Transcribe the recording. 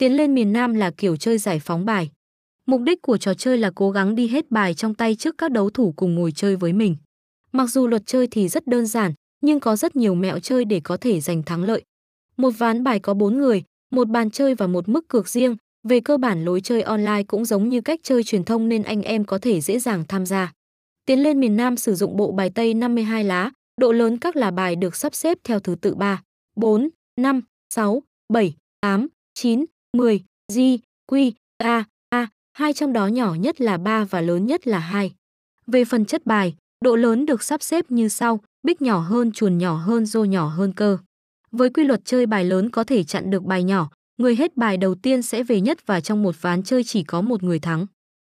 Tiến lên miền Nam là kiểu chơi giải phóng bài. Mục đích của trò chơi là cố gắng đi hết bài trong tay trước các đấu thủ cùng ngồi chơi với mình. Mặc dù luật chơi thì rất đơn giản, nhưng có rất nhiều mẹo chơi để có thể giành thắng lợi. Một ván bài có 4 người, một bàn chơi và một mức cược riêng. Về cơ bản lối chơi online cũng giống như cách chơi truyền thông nên anh em có thể dễ dàng tham gia. Tiến lên miền Nam sử dụng bộ bài Tây 52 lá, độ lớn các là bài được sắp xếp theo thứ tự 3, 4, 5, 6, 7, 8, 9, 10, G, Q, A, A, hai trong đó nhỏ nhất là 3 và lớn nhất là 2. Về phần chất bài, độ lớn được sắp xếp như sau, bích nhỏ hơn, chuồn nhỏ hơn, rô nhỏ hơn cơ. Với quy luật chơi bài lớn có thể chặn được bài nhỏ, người hết bài đầu tiên sẽ về nhất và trong một ván chơi chỉ có một người thắng.